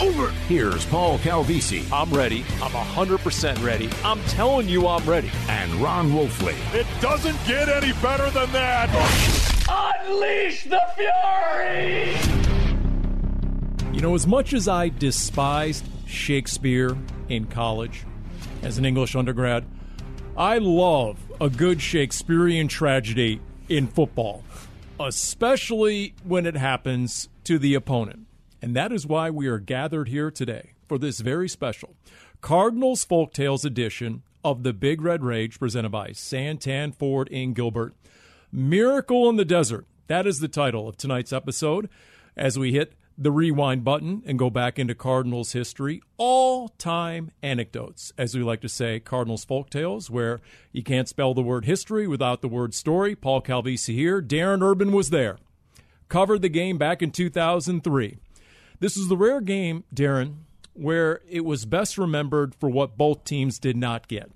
over. Here's Paul Calvisi I'm ready. I'm 100% ready. I'm telling you I'm ready. and Ron Wolfley. It doesn't get any better than that. Unleash the fury! You know, as much as I despised Shakespeare in college as an English undergrad, I love a good Shakespearean tragedy in football, especially when it happens to the opponent. And that is why we are gathered here today for this very special Cardinals Folktales edition of the Big Red Rage presented by Santan Ford in Gilbert. Miracle in the Desert. That is the title of tonight's episode as we hit the rewind button and go back into Cardinals history. All time anecdotes, as we like to say, Cardinals folktales, where you can't spell the word history without the word story. Paul Calvisi here. Darren Urban was there. Covered the game back in 2003. This is the rare game, Darren, where it was best remembered for what both teams did not get.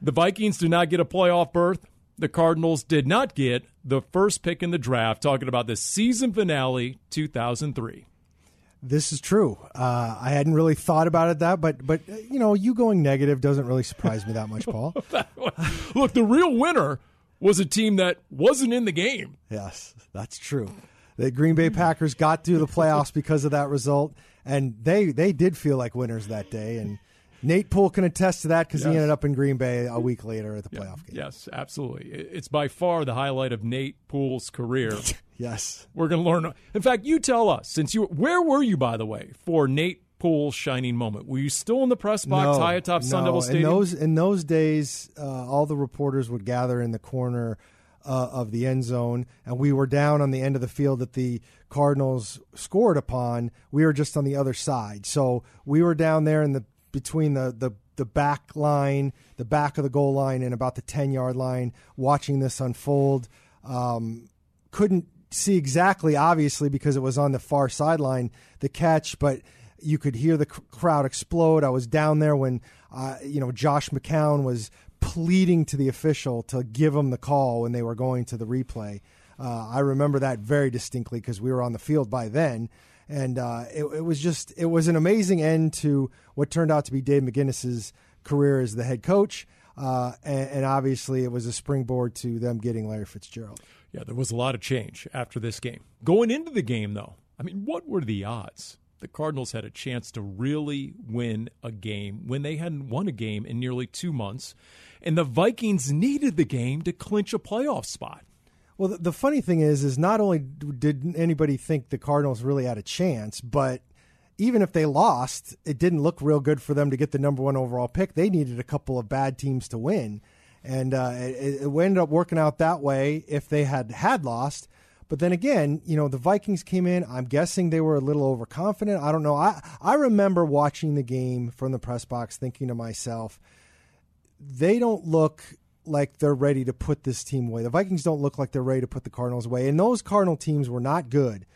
The Vikings did not get a playoff berth. The Cardinals did not get the first pick in the draft. Talking about the season finale 2003. This is true. Uh, I hadn't really thought about it that, but but uh, you know, you going negative doesn't really surprise me that much, Paul. Look, the real winner was a team that wasn't in the game. yes, that's true. The Green Bay Packers got through the playoffs because of that result, and they they did feel like winners that day. And Nate Poole can attest to that because he ended up in Green Bay a week later at the playoff game. Yes, absolutely. It's by far the highlight of Nate Poole's career. Yes. We're going to learn. In fact, you tell us since you where were you by the way for Nate Poole's shining moment? Were you still in the press box high atop Sun Devil. Stadium? In those in those days, uh, all the reporters would gather in the corner uh, of the end zone, and we were down on the end of the field that the Cardinals scored upon. We were just on the other side, so we were down there in the between the the the back line, the back of the goal line, and about the ten yard line, watching this unfold. Um, couldn't see exactly, obviously, because it was on the far sideline, the catch, but you could hear the crowd explode. I was down there when, uh, you know, Josh McCown was pleading to the official to give him the call when they were going to the replay. Uh, I remember that very distinctly because we were on the field by then. And uh, it, it was just, it was an amazing end to what turned out to be Dave McGinnis's career as the head coach. Uh, and, and obviously, it was a springboard to them getting Larry Fitzgerald. Yeah, there was a lot of change after this game. Going into the game, though, I mean, what were the odds? The Cardinals had a chance to really win a game when they hadn't won a game in nearly two months, and the Vikings needed the game to clinch a playoff spot. Well, the, the funny thing is, is not only did anybody think the Cardinals really had a chance, but even if they lost, it didn't look real good for them to get the number one overall pick. They needed a couple of bad teams to win, and uh, it, it ended up working out that way. If they had had lost, but then again, you know, the Vikings came in. I'm guessing they were a little overconfident. I don't know. I I remember watching the game from the press box, thinking to myself, they don't look like they're ready to put this team away. The Vikings don't look like they're ready to put the Cardinals away. And those Cardinal teams were not good,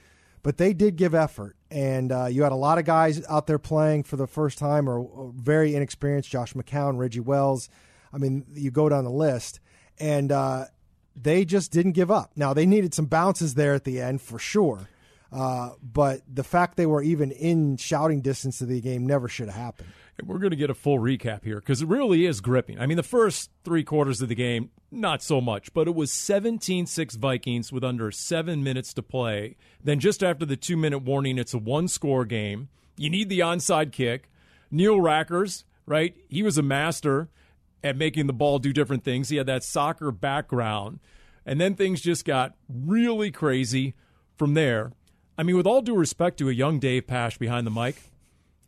but they did give effort. And uh, you had a lot of guys out there playing for the first time or, or very inexperienced Josh McCown, Reggie Wells. I mean, you go down the list. And uh, they just didn't give up. Now, they needed some bounces there at the end for sure. Uh, but the fact they were even in shouting distance of the game never should have happened. We're going to get a full recap here because it really is gripping. I mean, the first three quarters of the game, not so much, but it was 17 6 Vikings with under seven minutes to play. Then, just after the two minute warning, it's a one score game. You need the onside kick. Neil Rackers, right? He was a master at making the ball do different things. He had that soccer background. And then things just got really crazy from there. I mean, with all due respect to a young Dave Pasch behind the mic,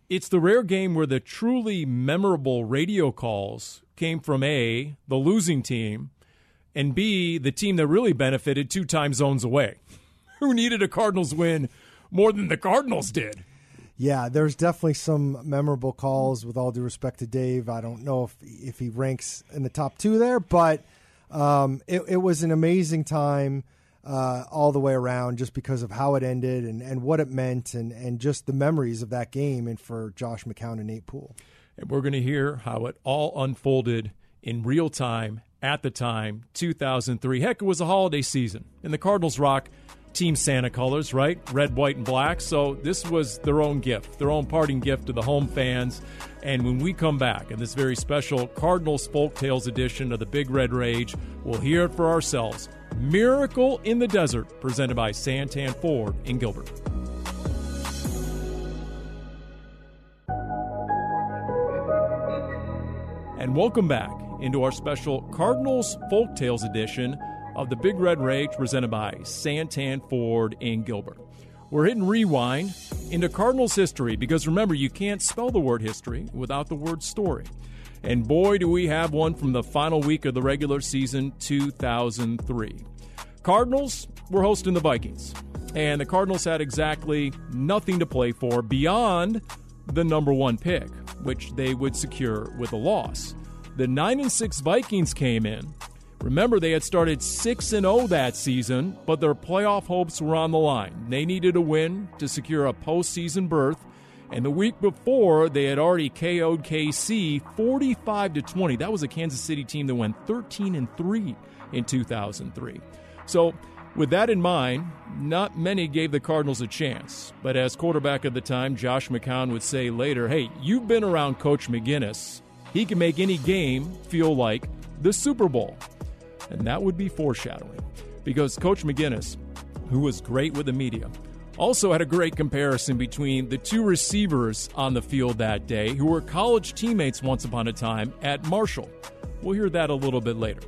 it's the rare game where the truly memorable radio calls came from A, the losing team, and B, the team that really benefited two time zones away. Who needed a Cardinals win more than the Cardinals did? Yeah, there's definitely some memorable calls. With all due respect to Dave, I don't know if if he ranks in the top two there, but um, it, it, was an amazing time uh, all the way around, just because of how it ended and, and what it meant, and and just the memories of that game, and for Josh McCown and Nate Poole. And we're going to hear how it all unfolded in real time at the time, 2003. Heck, it was a holiday season, and the Cardinals rock Team Santa colors, right? Red, white, and black. So this was their own gift, their own parting gift to the home fans. And when we come back in this very special Cardinals Folk Tales edition of the Big Red Rage, we'll hear it for ourselves. Miracle in the Desert, presented by Santan Ford in Gilbert. And welcome back into our special Cardinals Folktales edition of the Big Red Rage presented by Santan Ford in Gilbert. We're hitting rewind into Cardinals history because remember, you can't spell the word history without the word story. And boy, do we have one from the final week of the regular season 2003. Cardinals were hosting the Vikings, and the Cardinals had exactly nothing to play for beyond the number one pick, which they would secure with a loss. The 9 and 6 Vikings came in Remember, they had started 6 and 0 that season, but their playoff hopes were on the line. They needed a win to secure a postseason berth, and the week before, they had already KO'd KC 45 to 20. That was a Kansas City team that went 13 and 3 in 2003. So, with that in mind, not many gave the Cardinals a chance. But as quarterback at the time, Josh McCown would say later, hey, you've been around Coach McGinnis. He can make any game feel like the Super Bowl and that would be foreshadowing. Because Coach McGinnis, who was great with the media, also had a great comparison between the two receivers on the field that day who were college teammates once upon a time at Marshall. We'll hear that a little bit later.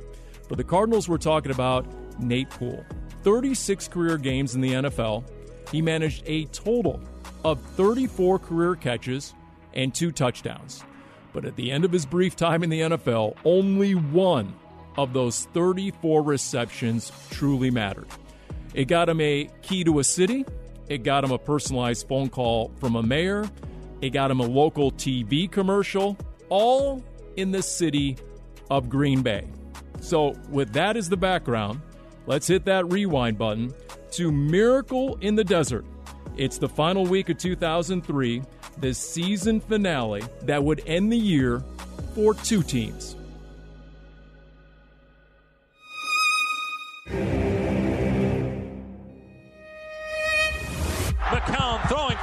But the Cardinals were talking about Nate Poole. 36 career games in the NFL. He managed a total of 34 career catches and two touchdowns. But at the end of his brief time in the NFL, only one of those 34 receptions truly mattered. It got him a key to a city, it got him a personalized phone call from a mayor, it got him a local TV commercial, all in the city of Green Bay. So, with that as the background, let's hit that rewind button to Miracle in the Desert. It's the final week of 2003, the season finale that would end the year for two teams.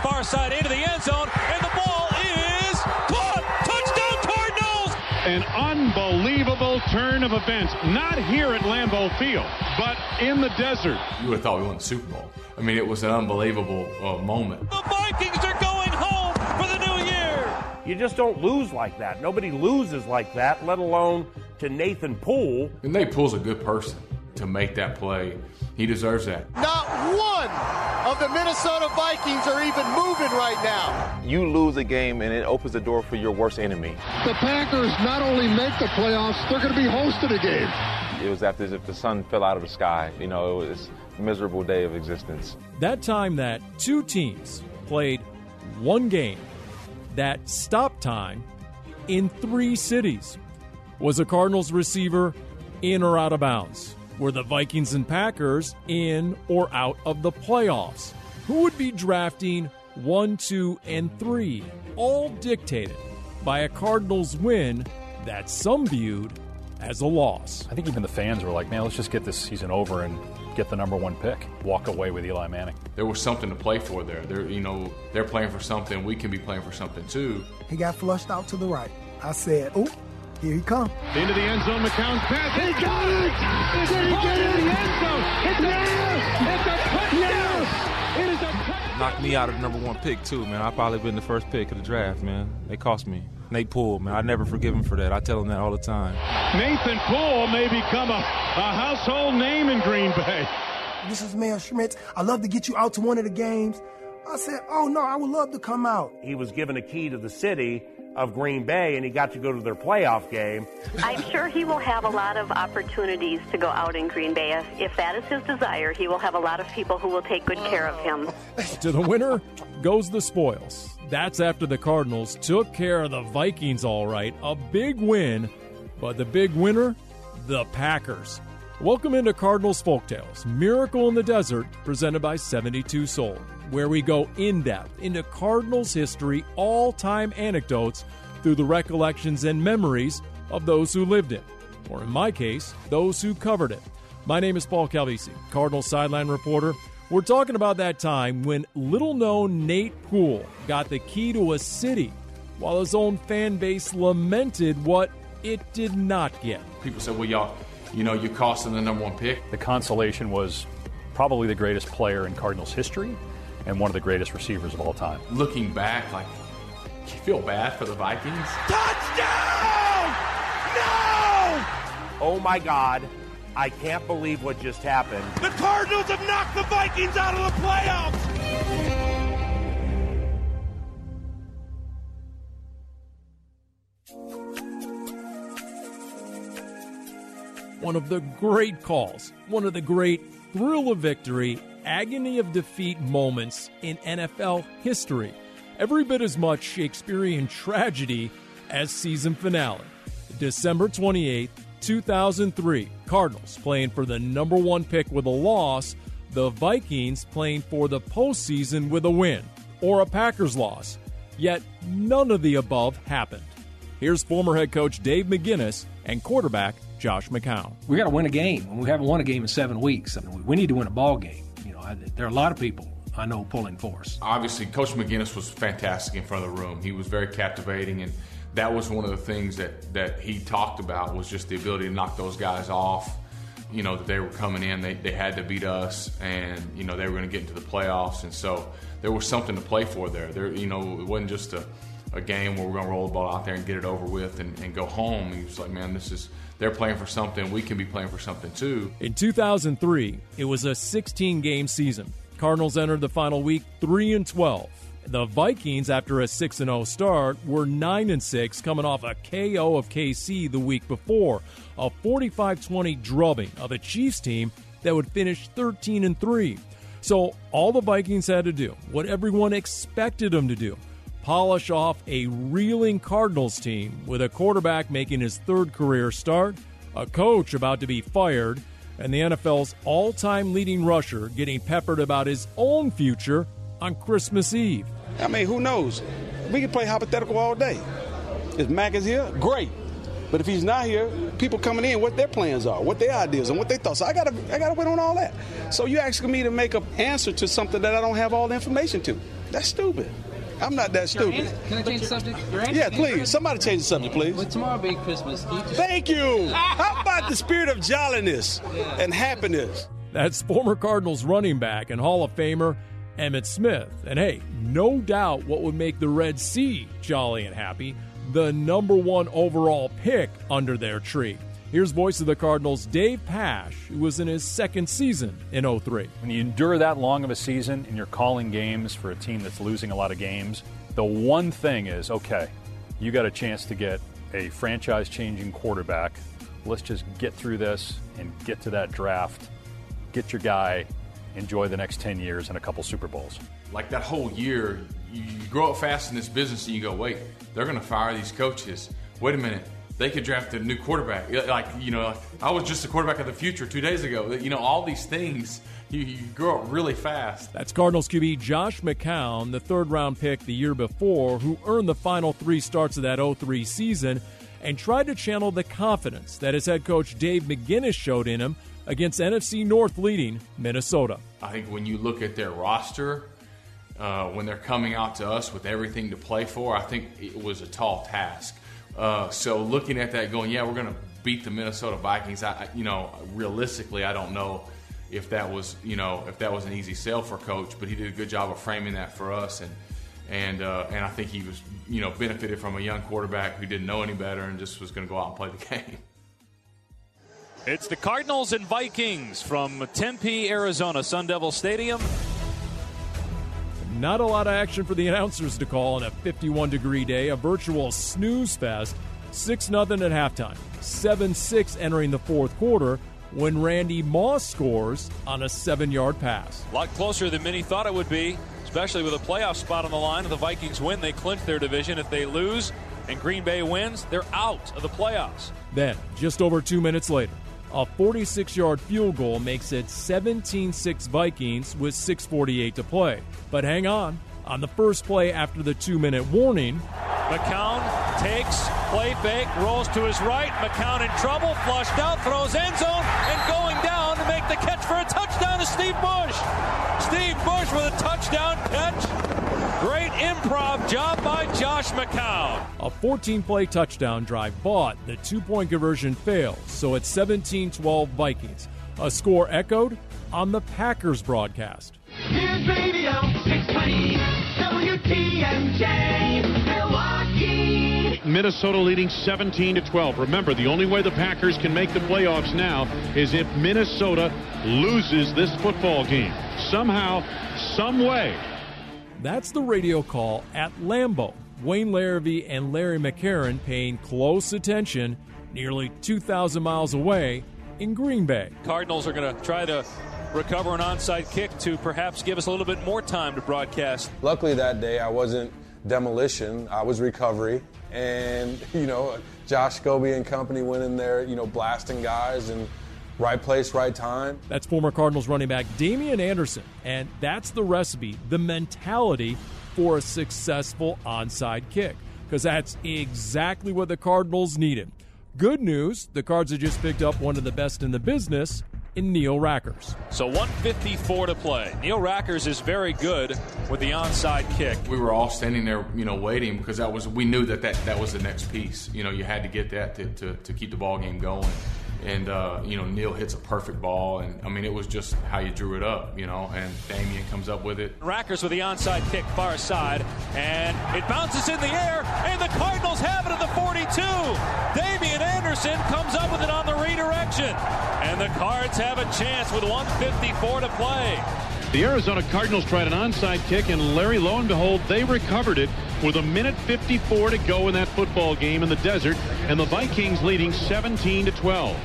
Far side into the end zone, and the ball is caught. Touchdown Cardinals! An unbelievable turn of events. Not here at Lambeau Field, but in the desert. You would have thought we won the Super Bowl. I mean, it was an unbelievable uh, moment. The Vikings are going home for the new year. You just don't lose like that. Nobody loses like that, let alone to Nathan Poole. And Nate Poole's a good person to make that play. He deserves that. Not one of the Minnesota Vikings are even moving right now. You lose a game and it opens the door for your worst enemy. The Packers not only make the playoffs, they're going to be hosting a game. It was after as if the sun fell out of the sky. You know, it was a miserable day of existence. That time that two teams played one game that stopped time in three cities was a Cardinals receiver in or out of bounds were the Vikings and Packers in or out of the playoffs? Who would be drafting one, two, and three? All dictated by a Cardinals win that some viewed as a loss. I think even the fans were like, man, let's just get this season over and get the number one pick. Walk away with Eli Manning. There was something to play for there. They're, you know, they're playing for something. We can be playing for something too. He got flushed out to the right. I said, oh, here he comes. Into the end zone, McCown's pass. He got it! Did he get it? in the end zone. It's yes! a, it's a touchdown! Yes! It is a touchdown. Knocked me out of the number one pick, too, man. I probably been the first pick of the draft, man. They cost me. Nate Poole, man. I never forgive him for that. I tell him that all the time. Nathan Poole may become a, a household name in Green Bay. this is Mayor Schmitt. I'd love to get you out to one of the games. I said, oh no, I would love to come out. He was given a key to the city of Green Bay and he got to go to their playoff game. I'm sure he will have a lot of opportunities to go out in Green Bay. If, if that is his desire, he will have a lot of people who will take good care of him. to the winner goes the spoils. That's after the Cardinals took care of the Vikings all right. A big win, but the big winner, the Packers. Welcome into Cardinals Folktales, Miracle in the Desert, presented by 72 Soul, where we go in depth into Cardinals history, all time anecdotes through the recollections and memories of those who lived it, or in my case, those who covered it. My name is Paul Calvisi, Cardinals sideline reporter. We're talking about that time when little known Nate Poole got the key to a city while his own fan base lamented what it did not get. People said, well, y'all you know, you cost them the number one pick. The consolation was probably the greatest player in Cardinals history and one of the greatest receivers of all time. Looking back, like, you feel bad for the Vikings? Touchdown! No! Oh my God. I can't believe what just happened. The Cardinals have knocked the Vikings out of the playoffs! One of the great calls, one of the great thrill of victory, agony of defeat moments in NFL history. Every bit as much Shakespearean tragedy as season finale. December 28th, 2003. Cardinals playing for the number one pick with a loss. The Vikings playing for the postseason with a win or a Packers loss. Yet none of the above happened. Here's former head coach Dave McGinnis and quarterback Josh McCown. We got to win a game. And we haven't won a game in seven weeks. I mean, we need to win a ball game. You know, I, there are a lot of people I know pulling for us. Obviously, Coach McGinnis was fantastic in front of the room. He was very captivating, and that was one of the things that that he talked about was just the ability to knock those guys off. You know that they were coming in, they, they had to beat us, and you know they were going to get into the playoffs, and so there was something to play for there. There, you know, it wasn't just a, a game where we're going to roll the ball out there and get it over with and, and go home. He was like, man, this is they're playing for something, we can be playing for something too. In 2003, it was a 16 game season. Cardinals entered the final week 3 and 12. The Vikings, after a 6 0 start, were 9 and 6, coming off a KO of KC the week before, a 45 20 drubbing of a Chiefs team that would finish 13 and 3. So, all the Vikings had to do, what everyone expected them to do, polish off a reeling Cardinals team with a quarterback making his third career start, a coach about to be fired, and the NFL's all time leading rusher getting peppered about his own future on Christmas Eve. I mean, who knows? We can play hypothetical all day. If Mac is here, great. But if he's not here, people coming in, what their plans are, what their ideas, and what they thought. So I gotta, I gotta wait on all that. So you're asking me to make an answer to something that I don't have all the information to? That's stupid. I'm not that stupid. Can I change the subject? Yeah, please. Somebody change the subject, please. Will tomorrow being Christmas? You Thank you. How about the spirit of jolliness yeah. and happiness? That's former Cardinals running back and Hall of Famer Emmitt Smith. And hey, no doubt what would make the Red Sea jolly and happy the number one overall pick under their tree. Here's voice of the Cardinals, Dave Pasch, who was in his second season in 03. When you endure that long of a season and you're calling games for a team that's losing a lot of games, the one thing is okay, you got a chance to get a franchise changing quarterback. Let's just get through this and get to that draft, get your guy, enjoy the next 10 years and a couple Super Bowls. Like that whole year, you grow up fast in this business and you go, wait, they're going to fire these coaches. Wait a minute they could draft a new quarterback. Like, you know, I was just a quarterback of the future two days ago. You know, all these things, you, you grow up really fast. That's Cardinals QB Josh McCown, the third round pick the year before, who earned the final three starts of that 03 season and tried to channel the confidence that his head coach Dave McGinnis showed in him against NFC North leading Minnesota. I think when you look at their roster, uh, when they're coming out to us with everything to play for, I think it was a tall task. Uh, so looking at that, going, yeah, we're going to beat the Minnesota Vikings. I, you know, realistically, I don't know if that was, you know, if that was an easy sale for coach, but he did a good job of framing that for us, and and uh, and I think he was, you know, benefited from a young quarterback who didn't know any better and just was going to go out and play the game. It's the Cardinals and Vikings from Tempe, Arizona, Sun Devil Stadium. Not a lot of action for the announcers to call on a 51 degree day, a virtual snooze fest. 6 0 at halftime, 7 6 entering the fourth quarter when Randy Moss scores on a seven yard pass. A lot closer than many thought it would be, especially with a playoff spot on the line. If the Vikings win, they clinch their division. If they lose and Green Bay wins, they're out of the playoffs. Then, just over two minutes later, a 46 yard field goal makes it 17 6 Vikings with 6.48 to play. But hang on. On the first play after the two minute warning, McCown takes, play fake, rolls to his right. McCown in trouble, flushed out, throws end zone, and going down to make the catch for a touchdown to Steve Bush. Steve Bush with a touchdown improv job by Josh McCown. A 14 play touchdown drive, bought, the two point conversion fails, so it's 17 12 Vikings. A score echoed on the Packers broadcast. Here's Radio 620 WTMJ Milwaukee. Minnesota leading 17 to 12. Remember, the only way the Packers can make the playoffs now is if Minnesota loses this football game. Somehow, some way. That's the radio call at Lambeau. Wayne Larrivee and Larry McCarren paying close attention nearly 2,000 miles away in Green Bay. Cardinals are going to try to recover an onside kick to perhaps give us a little bit more time to broadcast. Luckily that day I wasn't demolition, I was recovery. And, you know, Josh Scobey and company went in there, you know, blasting guys and right place, right time. That's former Cardinals running back Damien Anderson. And that's the recipe, the mentality for a successful onside kick. Because that's exactly what the Cardinals needed. Good news the Cards have just picked up one of the best in the business in Neil Rackers. So 154 to play. Neil Rackers is very good with the onside kick. We were all standing there, you know, waiting because that was we knew that that, that was the next piece. You know, you had to get that to, to, to keep the ball game going. And uh, you know, Neil hits a perfect ball, and I mean, it was just how you drew it up, you know. And Damien comes up with it. Rackers with the onside kick far side, and it bounces in the air, and the Cardinals have it at the 42. Damien Anderson comes up with it on the redirection, and the Cards have a chance with 154 to play. The Arizona Cardinals tried an onside kick, and Larry, lo and behold, they recovered it with a minute 54 to go in that football game in the desert, and the Vikings leading 17 to 12.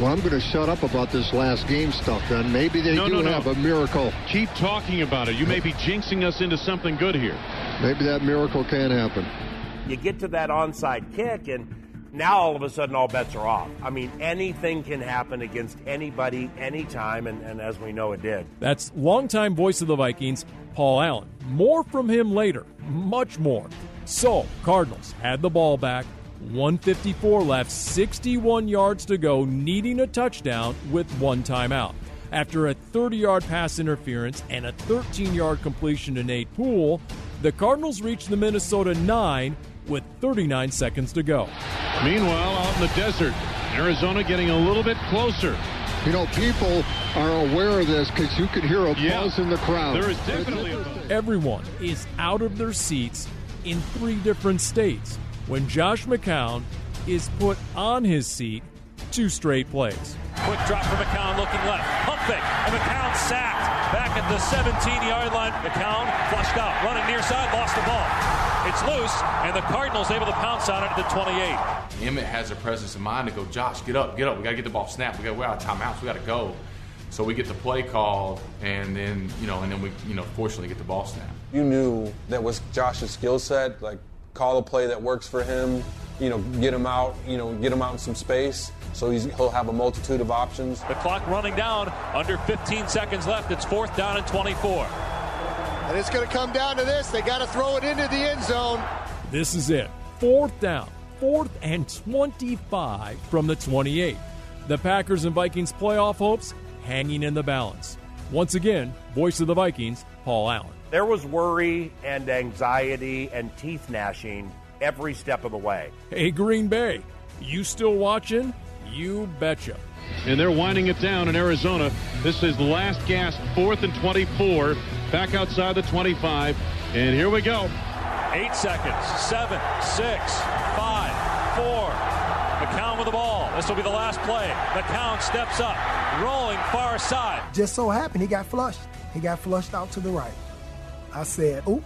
Well, I'm going to shut up about this last game stuff then. Maybe they no, do no, no. have a miracle. Keep talking about it. You may be jinxing us into something good here. Maybe that miracle can happen. You get to that onside kick, and now all of a sudden all bets are off. I mean, anything can happen against anybody, anytime, and, and as we know, it did. That's longtime voice of the Vikings, Paul Allen. More from him later, much more. So, Cardinals had the ball back, 154 left, 61 yards to go, needing a touchdown with one timeout. After a 30 yard pass interference and a 13 yard completion to Nate Poole, the Cardinals reached the Minnesota 9 with 39 seconds to go. Meanwhile, out in the desert, Arizona getting a little bit closer. You know, people are aware of this because you could hear a Yeah. buzz in the crowd. There is definitely a Everyone is out of their seats in three different states when Josh McCown is put on his seat two straight plays. Quick drop for McCown looking left. Pump fake. And McCown sacked. Back at the 17 yard line. McCown flushed out. Running near side. Lost the ball. It's loose. And the Cardinals able to pounce on it at the 28. Emmitt has a presence of mind to go, Josh, get up, get up. We got to get the ball snapped. We got we're out of timeouts. We got to go. So we get the play called, and then you know, and then we you know, fortunately get the ball snapped. You knew that was Josh's skill set. Like, call a play that works for him. You know, get him out. You know, get him out in some space. So he's, he'll have a multitude of options. The clock running down. Under 15 seconds left. It's fourth down and 24. And it's going to come down to this. They got to throw it into the end zone. This is it. Fourth down. Fourth and 25 from the 28. The Packers and Vikings playoff hopes hanging in the balance. Once again, voice of the Vikings, Paul Allen. There was worry and anxiety and teeth gnashing every step of the way. Hey, Green Bay, you still watching? You betcha. And they're winding it down in Arizona. This is the last gasp, fourth and 24. Back outside the 25. And here we go. Eight seconds. Seven, six, five, four. McCown with with the ball. This will be the last play. McCown steps up, rolling far side. Just so happened he got flushed. He got flushed out to the right. I said, "Oh,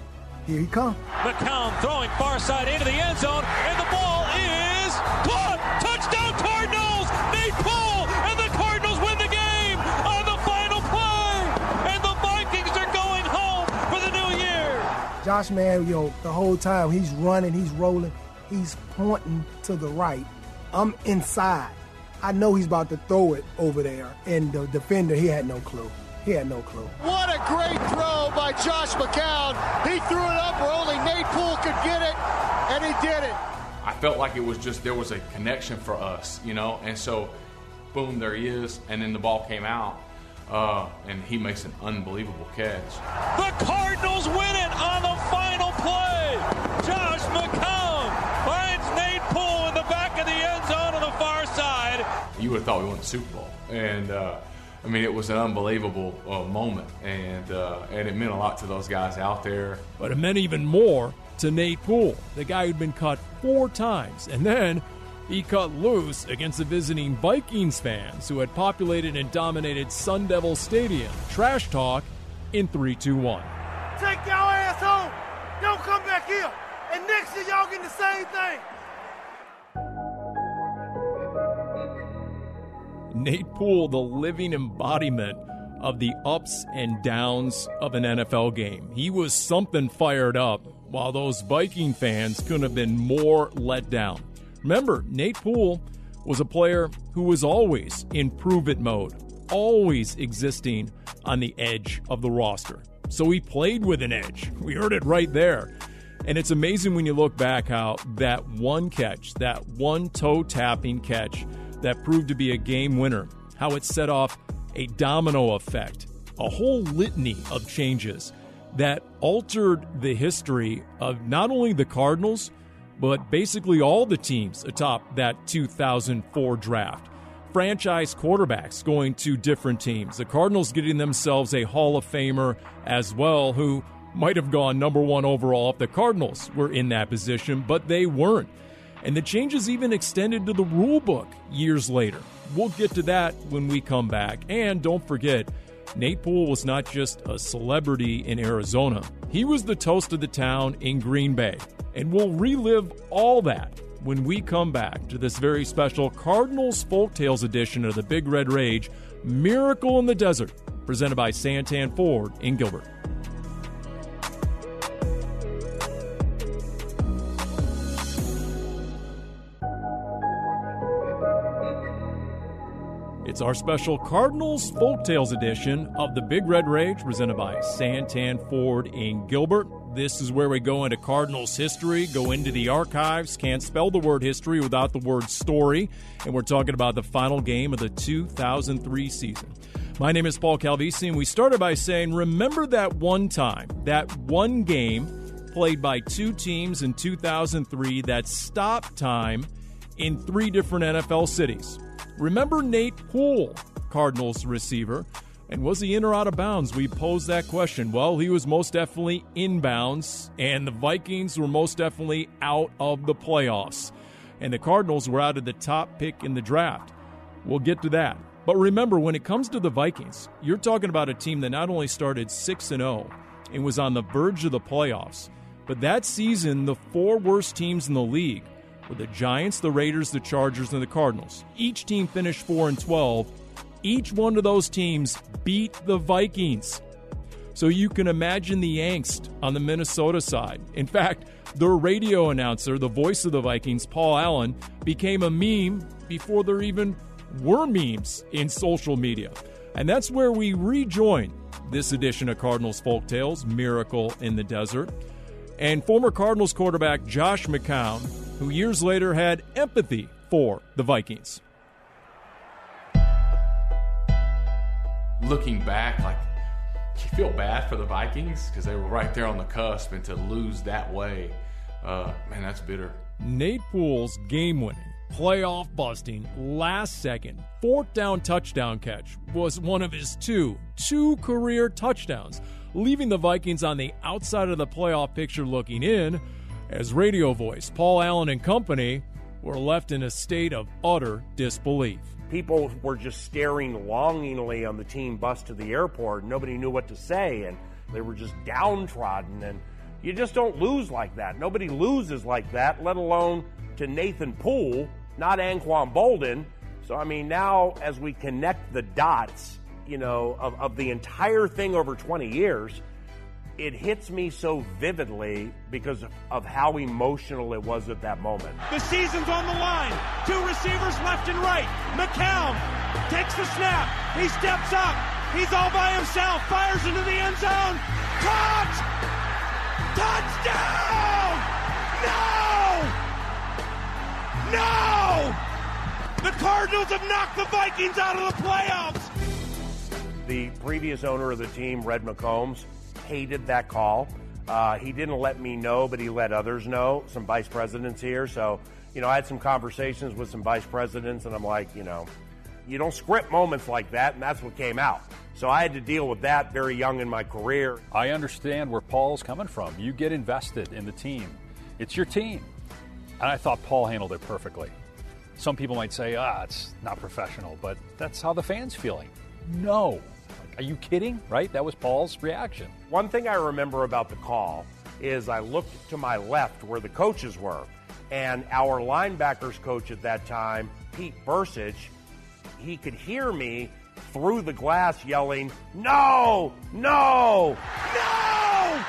here he comes. McCown throwing far side into the end zone, and the ball is caught. Touchdown Cardinals! Nate Poole, and the Cardinals win the game on the final play, and the Vikings are going home for the new year. Josh, man, you know, the whole time he's running, he's rolling, he's pointing to the right. I'm inside. I know he's about to throw it over there, and the defender, he had no clue. He had no clue. What a great throw by Josh McCown. He threw it up where only Nate Poole could get it, and he did it. I felt like it was just there was a connection for us, you know, and so boom, there he is, and then the ball came out, uh, and he makes an unbelievable catch. The Cardinals win it on the final play. Josh McCown finds Nate Poole in the back of the end zone on the far side. You would have thought we won the Super Bowl, and uh, I mean it was an unbelievable uh, moment, and uh, and it meant a lot to those guys out there. But it meant even more to Nate Poole, the guy who'd been cut four times, and then he cut loose against the visiting Vikings fans who had populated and dominated Sun Devil Stadium. Trash talk in 3 2 1. Take y'all ass home. Don't come back here. And next year, y'all getting the same thing. Nate Poole, the living embodiment of the ups and downs of an NFL game. He was something fired up, while those Viking fans couldn't have been more let down. Remember, Nate Poole was a player who was always in prove it mode, always existing on the edge of the roster. So he played with an edge. We heard it right there. And it's amazing when you look back how that one catch, that one toe tapping catch that proved to be a game winner, how it set off a domino effect, a whole litany of changes that altered the history of not only the Cardinals, but basically all the teams atop that 2004 draft. Franchise quarterbacks going to different teams. The Cardinals getting themselves a Hall of Famer as well, who might have gone number one overall if the Cardinals were in that position, but they weren't. And the changes even extended to the rule book years later. We'll get to that when we come back. And don't forget, Nate Poole was not just a celebrity in Arizona, he was the toast of the town in Green Bay. And we'll relive all that when we come back to this very special Cardinals Folktales edition of the Big Red Rage Miracle in the Desert, presented by Santan Ford in Gilbert. It's our special Cardinals Folktales edition of the Big Red Rage, presented by Santan Ford in Gilbert. This is where we go into Cardinals history, go into the archives. Can't spell the word history without the word story. And we're talking about the final game of the 2003 season. My name is Paul Calvisi, and we started by saying, remember that one time, that one game played by two teams in 2003 that stopped time in three different NFL cities. Remember Nate Poole, Cardinals receiver, and was he in or out of bounds? We posed that question. Well, he was most definitely inbounds, and the Vikings were most definitely out of the playoffs. And the Cardinals were out of the top pick in the draft. We'll get to that. But remember, when it comes to the Vikings, you're talking about a team that not only started 6 and 0 and was on the verge of the playoffs, but that season, the four worst teams in the league were the Giants, the Raiders, the Chargers, and the Cardinals. Each team finished 4 and 12. Each one of those teams beat the Vikings. So you can imagine the angst on the Minnesota side. In fact, their radio announcer, the voice of the Vikings, Paul Allen, became a meme before there even were memes in social media. And that's where we rejoin this edition of Cardinals Folk Tales, Miracle in the Desert. And former Cardinals quarterback Josh McCown, who years later had empathy for the Vikings. Looking back, like you feel bad for the Vikings because they were right there on the cusp, and to lose that way, uh, man, that's bitter. Nate Poole's game winning, playoff busting, last second, fourth down touchdown catch was one of his two, two career touchdowns, leaving the Vikings on the outside of the playoff picture looking in as radio voice Paul Allen and company were left in a state of utter disbelief. People were just staring longingly on the team bus to the airport. Nobody knew what to say, and they were just downtrodden. And you just don't lose like that. Nobody loses like that, let alone to Nathan Poole, not Anquan Boldin. So, I mean, now as we connect the dots, you know, of, of the entire thing over 20 years, it hits me so vividly because of, how emotional it was at that moment. The season's on the line. Two receivers left and right. McCown takes the snap. He steps up. He's all by himself. Fires into the end zone. Caught! Touchdown! No! No! The Cardinals have knocked the Vikings out of the playoffs. The previous owner of the team, Red McCombs, hated that call. Uh, he didn't let me know, but he let others know, some vice presidents here. So, you know, I had some conversations with some vice presidents, and I'm like, you know, you don't script moments like that, and that's what came out. So I had to deal with that very young in my career. I understand where Paul's coming from. You get invested in the team, it's your team. And I thought Paul handled it perfectly. Some people might say, ah, it's not professional, but that's how the fans feeling. No. Like, are you kidding? Right? That was Paul's reaction. One thing I remember about the call is I looked to my left where the coaches were, and our linebackers coach at that time, Pete Bercich, he could hear me through the glass yelling, No! No! No!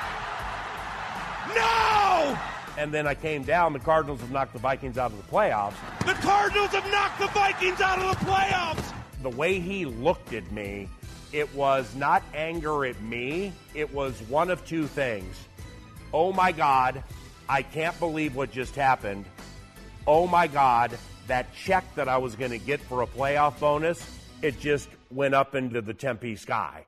No! And then I came down. The Cardinals have knocked the Vikings out of the playoffs. The Cardinals have knocked the Vikings out of the playoffs. The way he looked at me, it was not anger at me. It was one of two things. Oh my God, I can't believe what just happened. Oh my God, that check that I was going to get for a playoff bonus, it just went up into the Tempe sky.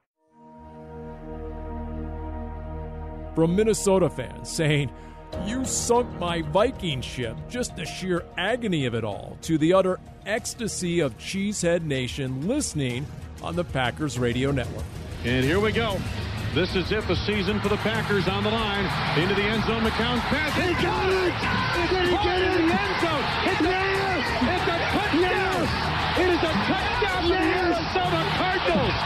From Minnesota fans saying, You sunk my Viking ship, just the sheer agony of it all, to the utter ecstasy of Cheesehead Nation listening on the Packers Radio Network. And here we go. This is it, the season for the Packers on the line. Into the end zone, McCown's pass. He got it! Did he get it? In the end zone. It's a, yes! it's a touchdown. Yes! It is a touchdown for Yes! the Minnesota Cardinals.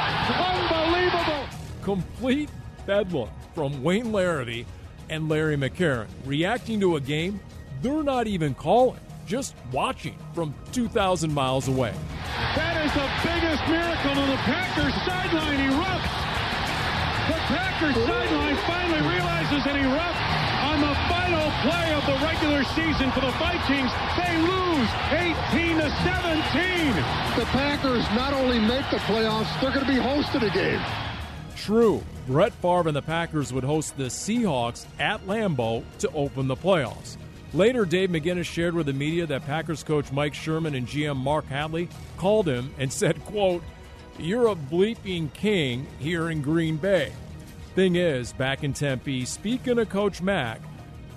Unbelievable. Complete bedlam from Wayne Larrivee and Larry McCarren, reacting to a game they're not even calling, just watching from 2,000 miles away. That is the biggest miracle on the Packers sideline erupts. The Packers sideline finally realizes and erupts on the final play of the regular season for the Vikings. They lose 18 to 17. The Packers not only make the playoffs, they're going to be hosting a game. True, Brett Favre and the Packers would host the Seahawks at Lambeau to open the playoffs. Later, Dave McGinnis shared with the media that Packers coach Mike Sherman and GM Mark Hadley called him and said, quote, You're a bleeping king here in Green Bay. Thing is, back in Tempe, speaking of Coach Mack,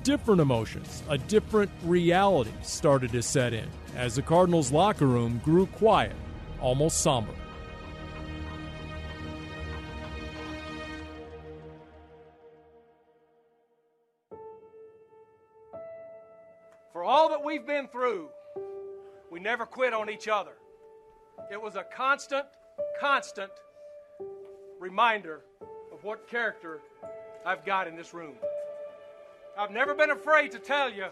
different emotions, a different reality started to set in as the Cardinals' locker room grew quiet, almost somber. All that we've been through, we never quit on each other. It was a constant, constant reminder of what character I've got in this room. I've never been afraid to tell you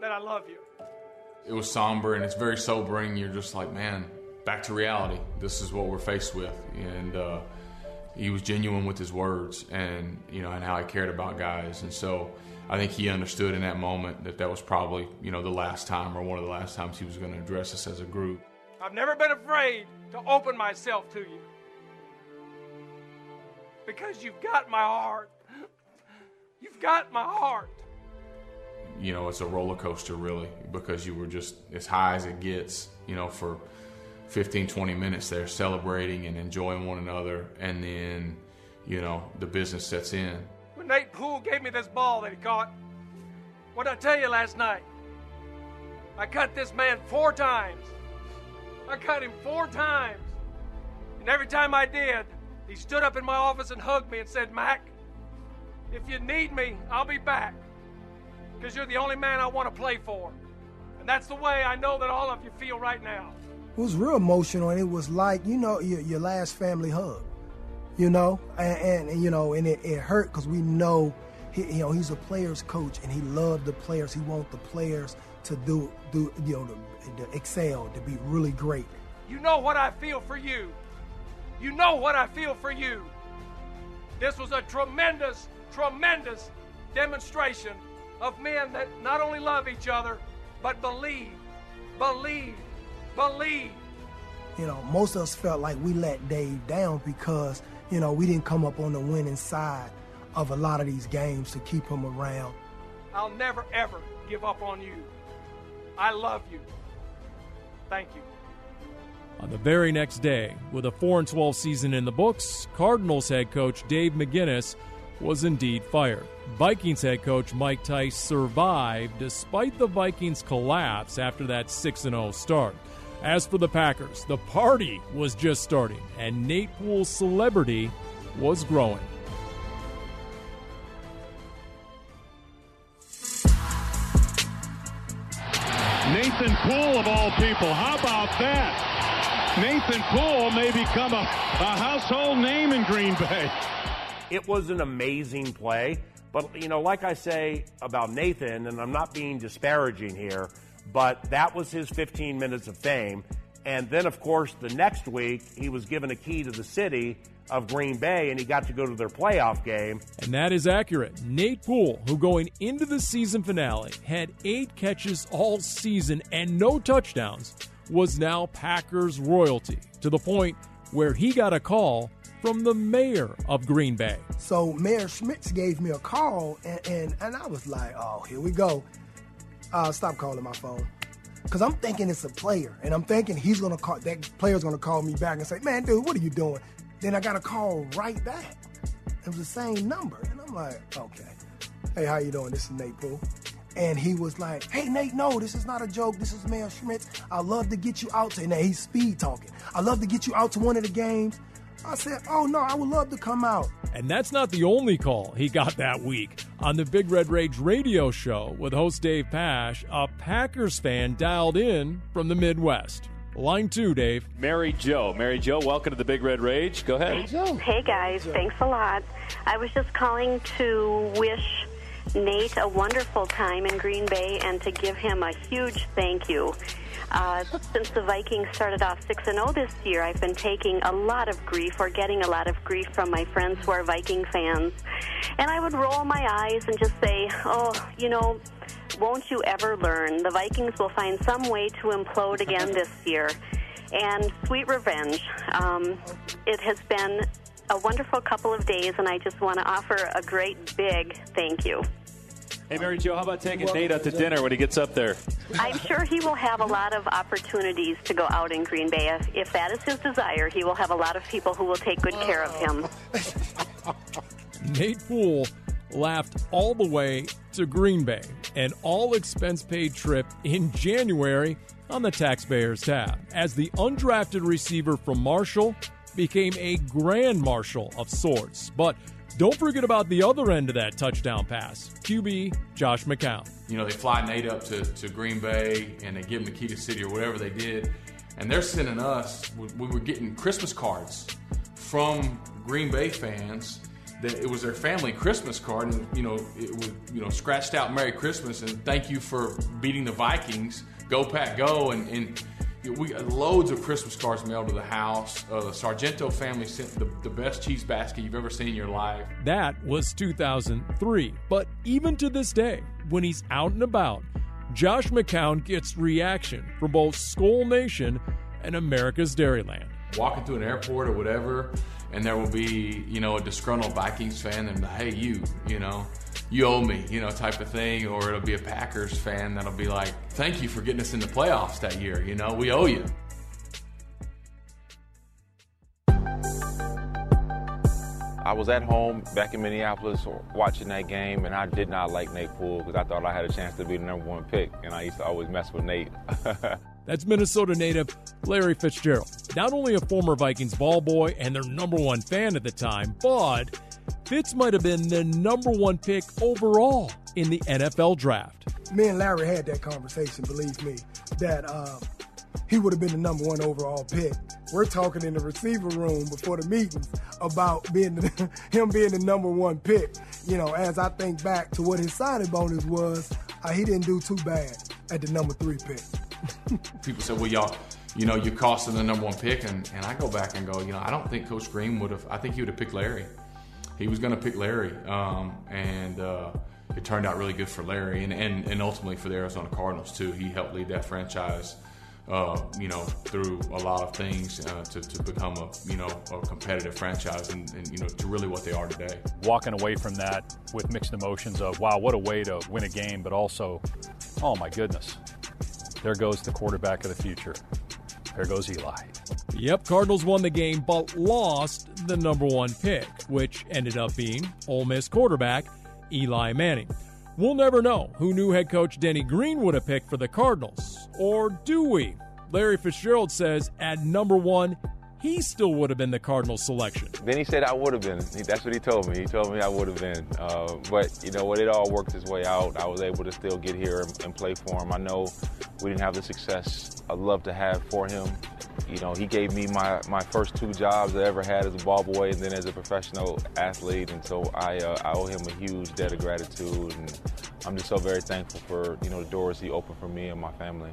that I love you. It was somber and it's very sobering. You're just like, man, back to reality. This is what we're faced with. And uh, he was genuine with his words and, you know, and how he cared about guys. And so I think he understood in that moment that that was probably, you know, the last time or one of the last times he was going to address us as a group. I've never been afraid to open myself to you. Because you've got my heart. You've got my heart. you know, it's a roller coaster really because you were just as high as it gets, you know, for 15, 20 minutes there celebrating and enjoying one another. And then, you know, the business sets in. When Nate Poole gave me this ball that he caught, what did I tell you last night? I cut this man four times. I cut him four times. And every time I did, he stood up in my office and hugged me and said, Mac, if you need me, I'll be back. Because you're the only man I want to play for. And that's the way I know that all of you feel right now. It was real emotional, and it was like you know your, your last family hug, you know, and, and, and you know, and it, it hurt because we know, he, you know, he's a players coach, and he loved the players. He want the players to do do you know to, to excel, to be really great. You know what I feel for you. You know what I feel for you. This was a tremendous, tremendous demonstration of men that not only love each other, but believe, believe, believe. You know, most of us felt like we let Dave down because you know we didn't come up on the winning side of a lot of these games to keep him around. I'll never, ever give up on you. I love you. Thank you. On the very next day, with a 4 12 season in the books, Cardinals head coach Dave McGinnis was indeed fired. Vikings head coach Mike Tice survived despite the Vikings' collapse after that 6 0 start. As for the Packers, the party was just starting, and Nate Poole's celebrity was growing. Nathan Poole, of all people. How about that? Nathan Poole may become a, a household name in Green Bay. It was an amazing play. But, you know, like I say about Nathan, and I'm not being disparaging here, but that was his 15 minutes of fame. And then, of course, the next week, he was given a key to the city of Green Bay and he got to go to their playoff game. And that is accurate. Nate Poole, who going into the season finale had eight catches all season and no touchdowns, was now Packers royalty to the point where he got a call from the mayor of Green Bay. So Mayor Schmitt gave me a call, and, and, and I was like, oh, here we go. Uh, stop calling my phone. Because I'm thinking it's a player, and I'm thinking he's to call, that player's to call me back and say, man, dude, what are you doing? Then I got a call right back. It was the same number. And I'm like, okay. Hey, how you doing? This is Nate Poole. And he was like, hey, Nate, no, this is not a joke. This is Mayor Schmitt. I'd love to get you out to, and he's speed talking. I'd love to get you out to one of the games. I said, oh, no, I would love to come out. And that's not the only call he got that week. On the Big Red Rage radio show with host Dave Pasch, a Packers fan dialed in from the Midwest. Line two, Dave. Mary Joe. Mary Joe, welcome to the Big Red Rage. Go ahead. Hey guys, thanks a lot. I was just calling to wish Nate a wonderful time in Green Bay and to give him a huge thank you. Uh, since the Vikings started off 6 0 this year, I've been taking a lot of grief or getting a lot of grief from my friends who are Viking fans. And I would roll my eyes and just say, oh, you know, won't you ever learn? The Vikings will find some way to implode again this year. And sweet revenge. Um, it has been a wonderful couple of days, and I just want to offer a great big thank you. Hey, Mary Jo, how about taking Nate out to dinner when he gets up there? I'm sure he will have a lot of opportunities to go out in Green Bay. If, if that is his desire, he will have a lot of people who will take good care of him. Nate Poole laughed all the way to Green Bay, an all expense paid trip in January on the taxpayers tab, as the undrafted receiver from Marshall became a grand marshal of sorts. But don't forget about the other end of that touchdown pass QB Josh McCown. You know, they fly Nate up to, to Green Bay and they give him the key to city or whatever they did. And they're sending us, we, we were getting Christmas cards from Green Bay fans that it was their family Christmas card, and you know it was you know scratched out Merry Christmas and thank you for beating the Vikings, go Pack go, and, and we got loads of Christmas cards mailed to the house. Uh, the Sargento family sent the, the best cheese basket you've ever seen in your life. That was 2003. But even to this day, when he's out and about, Josh McCown gets reaction from both Skol Nation and America's Dairyland. Walking through an airport or whatever, and there will be, you know, a disgruntled Vikings fan and hey, you, you know, you owe me, you know, type of thing. Or it'll be a Packers fan that'll be like, thank you for getting us in the playoffs that year. You know, we owe you. I was at home back in Minneapolis watching that game, and I did not like Nate Poole because I thought I had a chance to be the number one pick, and I used to always mess with Nate. That's Minnesota native Larry Fitzgerald. Not only a former Vikings ball boy and their number one fan at the time, but Fitz might have been the number one pick overall in the NFL draft. Me and Larry had that conversation, believe me, that uh, he would have been the number one overall pick. We're talking in the receiver room before the meetings about being the, him being the number one pick. You know, as I think back to what his signing bonus was, uh, he didn't do too bad at the number three pick. People say, well, y'all, you know, you cost him the number one pick. And, and I go back and go, you know, I don't think Coach Green would have, I think he would have picked Larry. He was going to pick Larry. Um, and uh, it turned out really good for Larry and, and, and ultimately for the Arizona Cardinals, too. He helped lead that franchise. Uh, you know, through a lot of things uh, to, to become a, you know, a competitive franchise and, and, you know, to really what they are today. Walking away from that with mixed emotions of, wow, what a way to win a game, but also, oh my goodness, there goes the quarterback of the future. There goes Eli. Yep, Cardinals won the game but lost the number one pick, which ended up being Ole Miss quarterback Eli Manning. We'll never know who new head coach Denny Green would have picked for the Cardinals. Or do we? Larry Fitzgerald says at number one, he still would have been the Cardinals selection. Then he said I would have been. That's what he told me. He told me I would have been. Uh, but you know what? It all worked its way out. I was able to still get here and, and play for him. I know we didn't have the success I'd love to have for him. You know, he gave me my, my first two jobs I ever had as a ball boy and then as a professional athlete, and so I uh, I owe him a huge debt of gratitude, and I'm just so very thankful for you know the doors he opened for me and my family.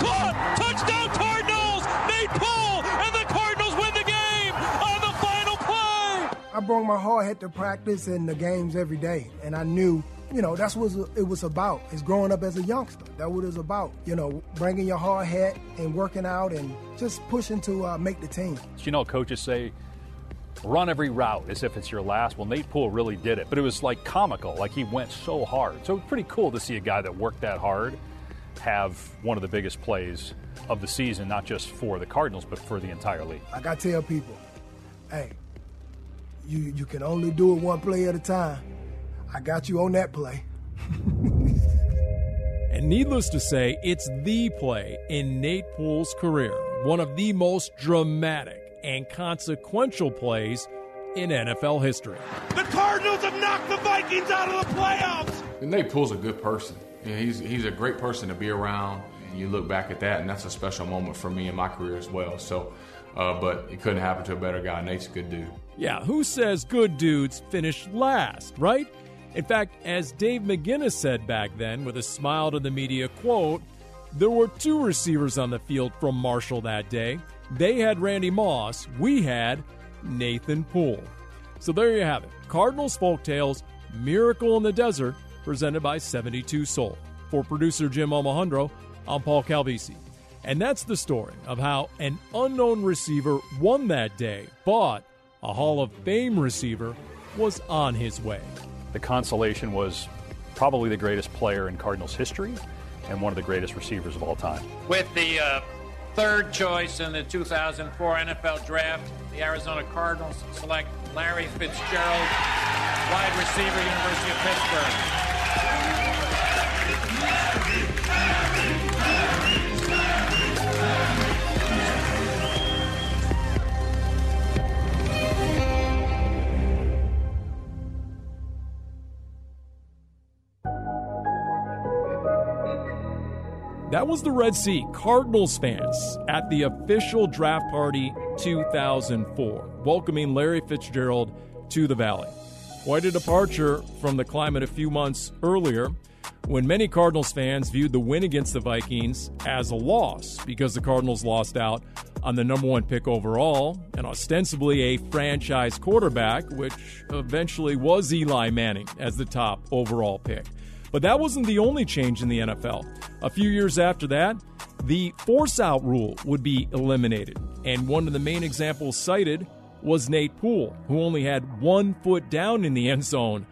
Caught! Touchdown Cardinals! Nate Poole and the Cardinals win the game on the final play! I brought my hard head to practice and the games every day, and I knew, you know, that's what it was about. Is growing up as a youngster. That's what it was about. You know, bringing your hard head and working out and just pushing to uh, make the team. You know, coaches say run every route as if it's your last. Well, Nate Poole really did it, but it was like comical. Like he went so hard. So pretty cool to see a guy that worked that hard have one of the biggest plays of the season, not just for the Cardinals, but for the entire league. Like I tell people, hey, you you can only do it one play at a time. I got you on that play. And needless to say, it's the play in Nate Poole's career, one of the most dramatic and consequential plays in NFL history. The Cardinals have knocked the Vikings out of the playoffs. Nate Poole's a good person. He's he's a great person to be around. You look back at that, and that's a special moment for me in my career as well. So, uh, but it couldn't happen to a better guy. Nate's a good dude. Yeah, who says good dudes finish last, right? In fact, as Dave McGinnis said back then with a smile to the media, quote, there were two receivers on the field from Marshall that day. They had Randy Moss, we had Nathan Poole. So there you have it. Cardinals Folktales, Miracle in the Desert, presented by 72 Sold. For producer Jim Omohundro, I'm Paul Calvisi. And that's the story of how an unknown receiver won that day, but a Hall of Fame receiver was on his way. The consolation was probably the greatest player in Cardinals history and one of the greatest receivers of all time. With the uh, third choice in the 2004 NFL Draft, the Arizona Cardinals select Larry Fitzgerald, wide receiver, University of Pittsburgh. That was the Red Sea Cardinals fans at the official draft party 2004, welcoming Larry Fitzgerald to the Valley. Quite a departure from the climate a few months earlier when many Cardinals fans viewed the win against the Vikings as a loss because the Cardinals lost out on the number one pick overall and ostensibly a franchise quarterback, which eventually was Eli Manning as the top overall pick. But that wasn't the only change in the NFL. A few years after that, the force out rule would be eliminated. And one of the main examples cited was Nate Poole, who only had one foot down in the end zone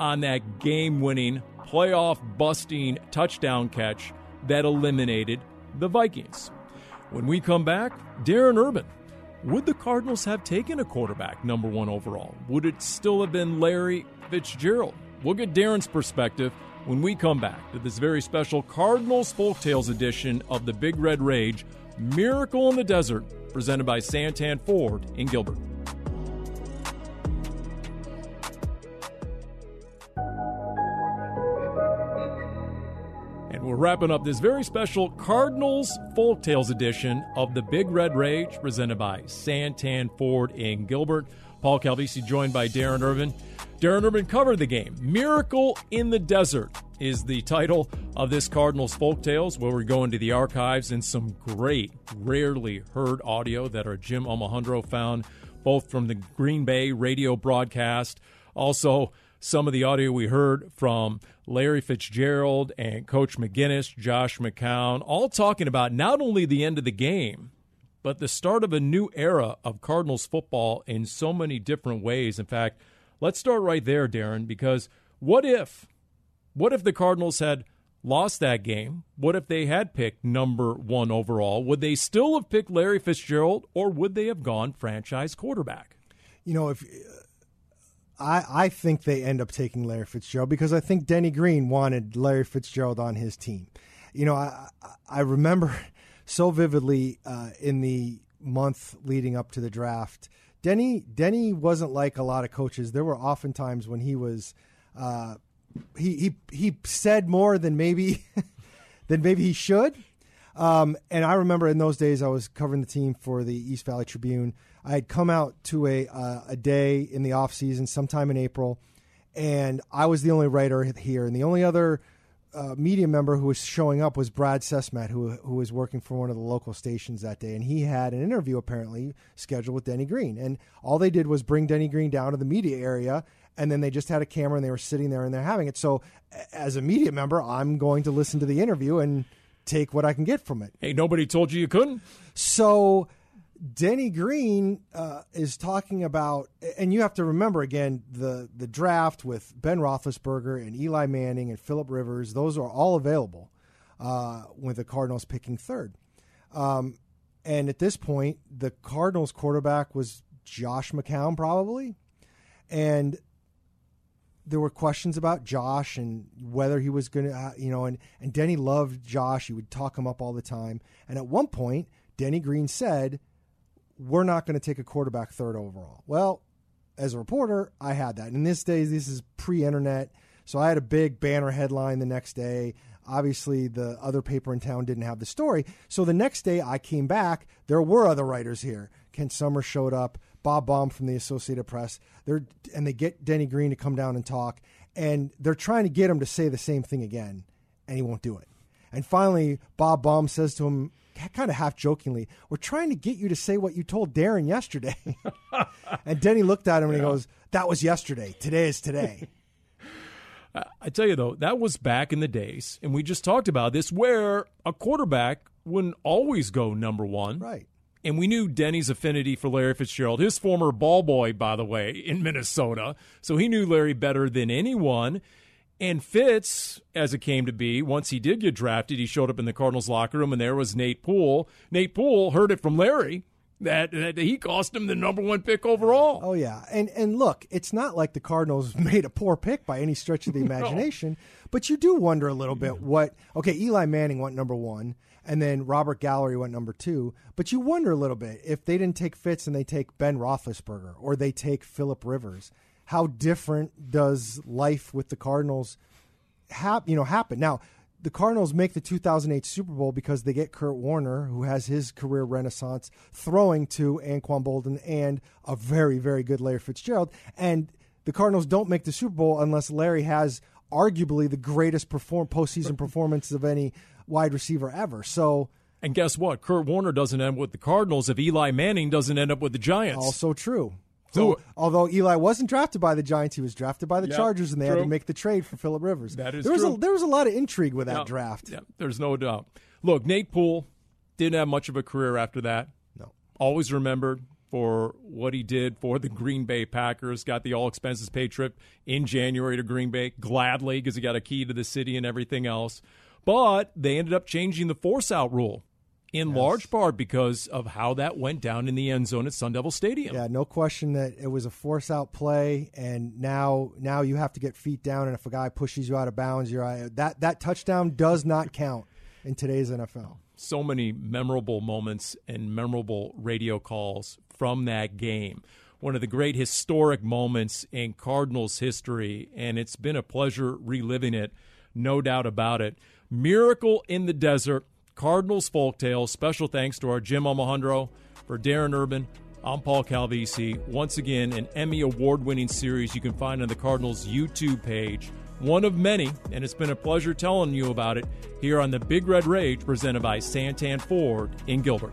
on that game winning, playoff busting touchdown catch that eliminated the Vikings. When we come back, Darren Urban. Would the Cardinals have taken a quarterback number one overall? Would it still have been Larry Fitzgerald? We'll get Darren's perspective when we come back to this very special Cardinals Folktales edition of the Big Red Rage Miracle in the Desert presented by Santan Ford in Gilbert. And we're wrapping up this very special Cardinals Folktales edition of the Big Red Rage, presented by Santan Ford in Gilbert. Paul Calvisi joined by Darren Urban. Darren Urban covered the game. Miracle in the Desert is the title of this Cardinals Folktales, where we go into the archives and some great, rarely heard audio that our Jim Omohundro found, both from the Green Bay radio broadcast, also some of the audio we heard from Larry Fitzgerald and Coach McGinnis, Josh McCown, all talking about not only the end of the game, but the start of a new era of Cardinals football in so many different ways. In fact, let's start right there, Darren, because what if, what if the Cardinals had lost that game? What if they had picked number one overall? Would they still have picked Larry Fitzgerald, or would they have gone franchise quarterback? You know, if I, I think they end up taking Larry Fitzgerald because I think Denny Green wanted Larry Fitzgerald on his team. You know, I I remember so vividly uh, in the month leading up to the draft. Denny Denny wasn't like a lot of coaches. There were often times when he was uh, he he he said more than maybe than maybe he should. Um, and I remember in those days I was covering the team for the East Valley Tribune. I had come out to a uh, a day in the off season, sometime in April, and I was the only writer here, and the only other uh, media member who was showing up was Brad Cesmat, who who was working for one of the local stations that day, and he had an interview apparently scheduled with Denny Green, and all they did was bring Denny Green down to the media area. And then they just had a camera and they were sitting there and they're having it. So, as a media member, I'm going to listen to the interview and take what I can get from it. Hey, nobody told you you couldn't. So Denny Green uh, is talking about, and you have to remember again the the draft with Ben Roethlisberger and Eli Manning and Philip Rivers; those are all available uh, with the Cardinals picking third. Um, and at this point, the Cardinals quarterback was Josh McCown, probably, and there were questions about Josh and whether he was going to, uh, you know, and, and Denny loved Josh. He would talk him up all the time. And at one point, Denny Green said, We're not going to take a quarterback third overall. Well, as a reporter, I had that. And in this day, this is pre internet. So I had a big banner headline the next day. Obviously, the other paper in town didn't have the story. So the next day, I came back. There were other writers here. Kent Somers showed up. Bob Baum from the Associated Press. They're and they get Denny Green to come down and talk, and they're trying to get him to say the same thing again, and he won't do it. And finally, Bob Baum says to him, kind of half jokingly, "We're trying to get you to say what you told Darren yesterday." and Denny looked at him and he goes, "That was yesterday. Today is today." I tell you though, that was back in the days, and we just talked about this, where a quarterback wouldn't always go number one, right? And we knew Denny's affinity for Larry Fitzgerald, his former ball boy, by the way, in Minnesota. So he knew Larry better than anyone. And Fitz, as it came to be, once he did get drafted, he showed up in the Cardinals locker room, and there was Nate Poole. Nate Poole heard it from Larry that, that he cost him the number one pick overall. Oh yeah, and and look, it's not like the Cardinals made a poor pick by any stretch of the imagination, no. but you do wonder a little bit what. Okay, Eli Manning went number one, and then Robert Gallery went number two. But you wonder a little bit if they didn't take Fitz and they take Ben Roethlisberger or they take Philip Rivers, how different does life with the Cardinals, hap, you know, happen? Now, the Cardinals make the 2008 Super Bowl because they get Kurt Warner, who has his career renaissance, throwing to Anquan Boldin and a very, very good Larry Fitzgerald. And the Cardinals don't make the Super Bowl unless Larry has arguably the greatest perform postseason performance of any wide receiver ever. So. And guess what? Kurt Warner doesn't end with the Cardinals if Eli Manning doesn't end up with the Giants. Also true. So, although Eli wasn't drafted by the Giants, he was drafted by the Yeah, Chargers, and they had to make the trade for Philip Rivers. That is there was true. A, there was a lot of intrigue with that Yeah. draft. Yeah, there's no doubt. Look, Nate Poole didn't have much of a career after that. No. Always remembered for what he did for the Green Bay Packers. Got the all expenses paid trip in January to Green Bay gladly because he got a key to the city and everything else. But they ended up changing the force out rule in large part because of how that went down in the end zone at Sun Devil Stadium. Yeah, no question that it was a force out play, and now now you have to get feet down, and if a guy pushes you out of bounds, you're uh, that that touchdown does not count. in today's NFL. So many memorable moments and memorable radio calls from that game. One of the great historic moments in Cardinals history, and it's been a pleasure reliving it, no doubt about it. Miracle in the Desert, Cardinals Folktale. Special thanks to our Jim Omohundro, for Darren Urban. I'm Paul Calvisi. Once again, an Emmy Award winning series you can find on the Cardinals YouTube page. One of many, and it's been a pleasure telling you about it here on the Big Red Rage presented by Santan Ford in Gilbert.